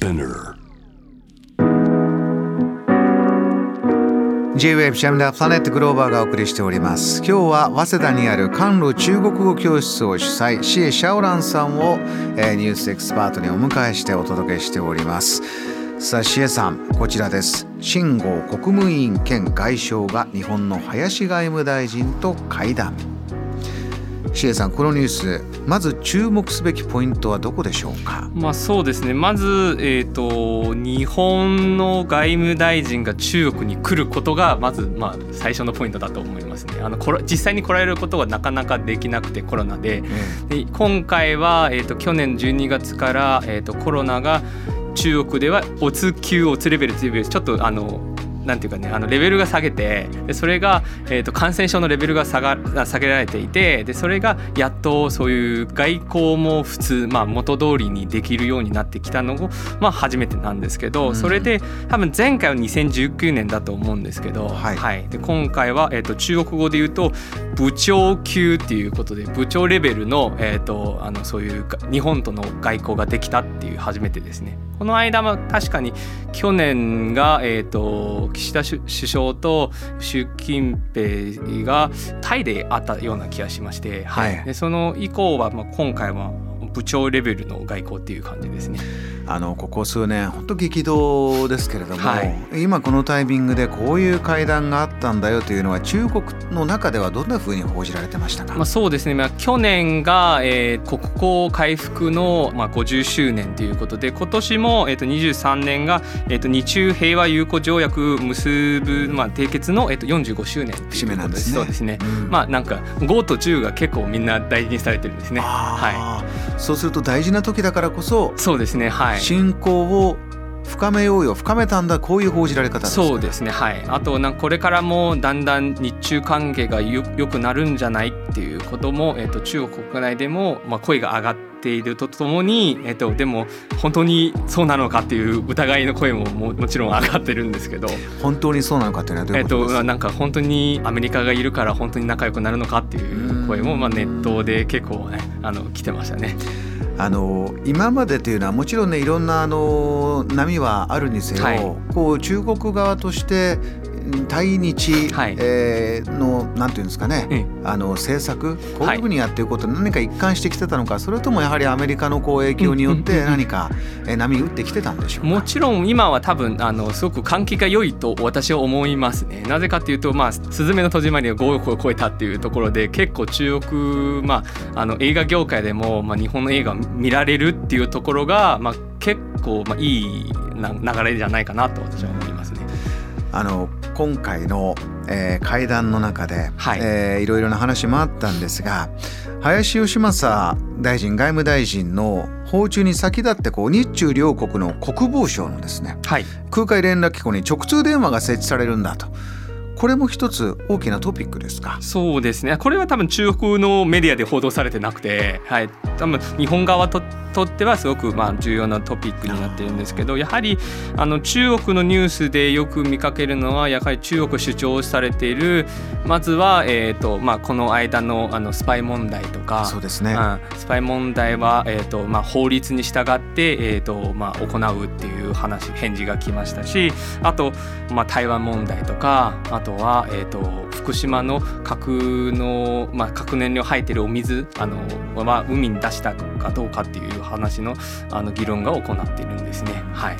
Spinner. J-Wave ジャムダープラネットグローバーがお送りしております。今日は早稲田にある韓路中国語教室を主催シエ・シャオランさんを、えーニュースエキスパートにお迎えしてお届けしております。さあシエさんこちらです。秦剛国務委員兼外相が日本の林外務大臣と会談。シエさんこのニュースまず注目すべきポイントはどこでしょうか？まあそうですね。まず、えー、と日本の外務大臣が中国に来ることがまず、まあ、最初のポイントだと思いますね。あのこれ実際に来られることがなかなかできなくてコロナで。で今回は、えー、と去年12月から、えー、とコロナが中国ではオツ級オツレベルというちょっとあのなんていうかねあのレベルが下げてでそれが、えー、と感染症のレベルが下があ下げられていてでそれがやっとそういう外交も普通、まあ、元通りにできるようになってきたのも、まあ、初めてなんですけど、うん。それで多分前回は2019年だと思うんですけど、はい。で今回は、えー、と中国語で言うと部長級っていうことで部長レベルの,、えー、とあのそういうが日本との外交ができたっていう初めてですね。この間は確かに去年が、えー、と岸田首首相と習近平がタイで会ったような気がしまして、はい。でその以降は、まあ、今回は部長レベルの外交っていう感じですね。あのここ数年本当激動ですけれども、はい。今このタイミングでこういう会談があったんだよというのは中国の中ではどんなふうに報じられてましたか、まあ、そうですね、まあ、去年が、えー国交回復の、まあ、50周年ということで今年も、えー、と23年が、えー、と日中平和友好条約結ぶ、まあ、締結の、えー、と45周年節目なんですね。そうですね、うん。まあなんか5と10が結構みんな大事にされてるんですね。はあーそうすると大事な時だからこそい、そうですねはい。信仰を深めようよ深めたんだこういう報じられ方ですか。そうですねはい。あとなこれからもだんだん日中関係がよ良くなるんじゃないっていうことも、えっと中国国内でも、まあ、声が上がっているとともに、えっとでも本当にそうなのかっていう疑いの声もももちろん上がってるんですけど、本当にそうなのかというのはどうえっいうことです？か、となんか本当にアメリカがいるから本当に仲良くなるのかっていう声も、まあ、ネットで結構ねあの来てましたね。あの今までというのはもちろんねいろんなあの波はあるにせよ、はい。こう中国側としてうん対日、はい。えーのなんていうんですかね、えあの政策こういうふうにやっていくこと何か一貫してきてたのかそれともやはりアメリカのこう影響によって何かえー波打ってきてたんでしょうか。もちろん今は多分あのすごく換気が良いと私は思いますね。なぜかというと、まあ、スズメの戸締まりが5億を超えたっていうところで結構中国、まあ、あの映画業界でも、まあ、日本の映画を見られるっていうところが、まあ、結構、まあ、いいな流れじゃないかなと私は思いますね。あの今回の、えー会談の中で、はい。えーいろいろな話もあったんですが林芳正大臣外務大臣の訪中に先立ってこう日中両国の国防省のですねはい。空海連絡機構に直通電話が設置されるんだとこれも一つ大きなトピックですか？そうですね。これは多分中国のメディアで報道されてなくて、はい、多分日本側ととってはすごくまあ重要なトピックになってるんですけどやはりあの中国のニュースでよく見かけるのはやはり中国主張されているまずは、えーとまあ、この間のあのスパイ問題とかそうですね、うん。スパイ問題は、えーとまあ、法律に従って、えーとまあ、行うっていう話返事が来ましたしあと、まあ、台湾問題とかあとは、えー、と福島の核の、まあ、核燃料入ってるお水あの、まあ、海に出したかどうかっていう話のあの議論が行っているんですね。はい、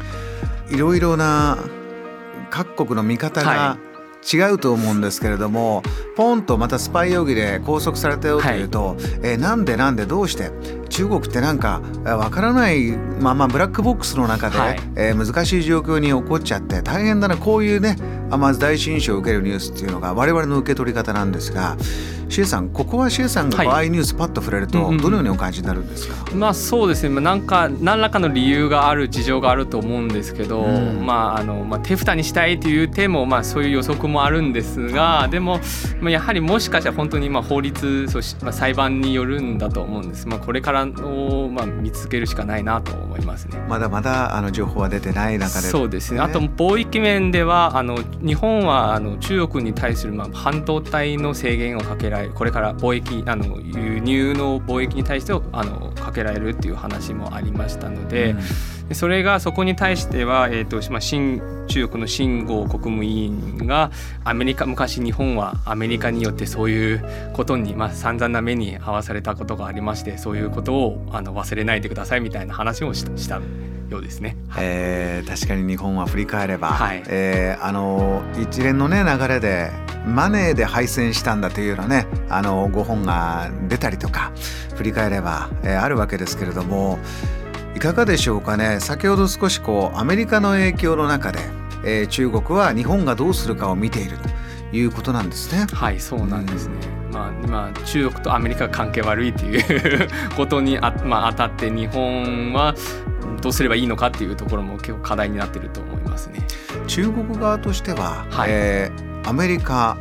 いろいろな各国の見方がは違うと思うんですけれども、ポンとまたスパイ容疑で拘束されたよというと、えーなんでなんでどうして中国ってなんかえーわからないままブラックボックスの中で、はい。えー難しい状況に起こっちゃって大変だなこういうねあまず第一印象を受けるニュースっていうのが我々の受け取り方なんですがシエさんここはシエさんがああいうニュースパッと触れるとうんうんうん。どのようにお感じになるんですか、まあそうですね、まあ、なんか何らかの理由がある事情があると思うんですけど、うん。まああのまあ、手蓋にしたいという手も、まあ、そういう予測もあるんですがでも、まあ、やはりもしかしたら本当にまあ法律そし、まあ、裁判によるんだと思うんです、まあ、これからをまあ見つけるしかないなと思いますね。まだまだあの情報は出てない中でそうですね。あと貿易面ではあの日本はあの中国に対するまあ半導体の制限をかけられるこれから貿易あの輸入の貿易に対してあのかけられるっていう話もありましたので。うんそれがそこに対しては、えーとまあ、新中国の新郷国務委員がアメリカ昔日本はアメリカによってそういうことに、まあ、散々な目に遭わされたことがありましてそういうことをあの忘れないでくださいみたいな話をしたようですね、えー、確かに日本は振り返れば、はい。えー、あの一連の、ね、流れでマネーで敗戦したんだというようなねあのご本が出たりとか振り返れば、えー、あるわけですけれどもいかがでしょうかね。先ほど少しこうアメリカの影響の中で、えー、中国は日本がどうするかを見ているということなんですね。はいそうなんですね、うん、まあ、今中国とアメリカが関係悪いという ことにあ、まあ、当たって日本はどうすればいいのかっていうところも結構課題になっていると思いますね。中国側としては、はい、えー、アメリカ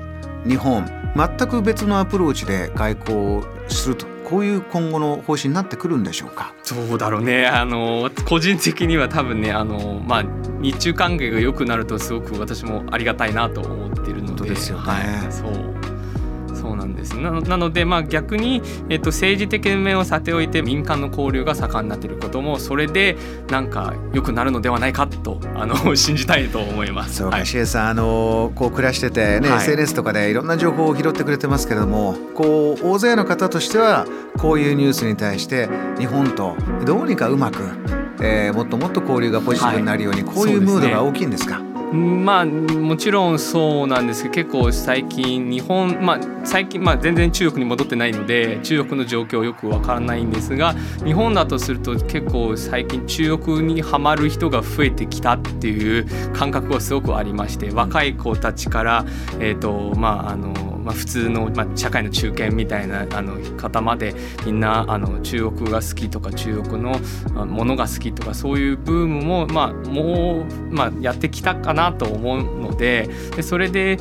日本全く別のアプローチで外交するとこういう今後の方針になってくるんでしょうか？そうだろうね。あの個人的には多分ねあの、まあ、日中関係が良くなるとすごく私もありがたいなと思っているので。ですよね、はい、そうそうなんです。なのでまあ逆に、えっと、政治的面をさておいて民間の交流が盛んになっていることもそれでなんか良くなるのではないかとあの 信じたいと思います。そうか、はい、さんあのこう暮らしててね、はい、SNS とかでいろんな情報を拾ってくれてますけれどもこう大勢の方としてはこういうニュースに対して日本とどうにかうまく、えー、もっともっと交流がポジティブになるように、こういうムードが大きいんですか？まあもちろんそうなんですけど結構最近日本まあ最近まあ全然中国に戻ってないので中国の状況よくわからないんですが日本だとすると結構最近中国にはまる人が増えてきたっていう感覚がすごくありまして若い子たちからえ、ー、とまああのまあ、普通の、まあ、社会の中堅みたいなあの方までみんなあの中国が好きとか中国のものが好きとかそういうブームも、まあ、もう、まあ、やってきたかなと思うのででそれで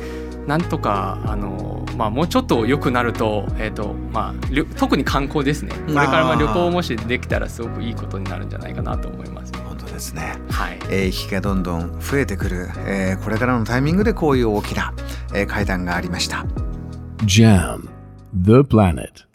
なんとかあの、まあ、もうちょっと良くなると,、えーとまあ、特に観光ですね。これからまあ旅行もしできたらすごくいいことになるんじゃないかなと思います。本当ですね、はい。えー、行きがどんどん増えてくる、えー、これからのタイミングでこういう大きな、えー、会談がありました。JAM The Planet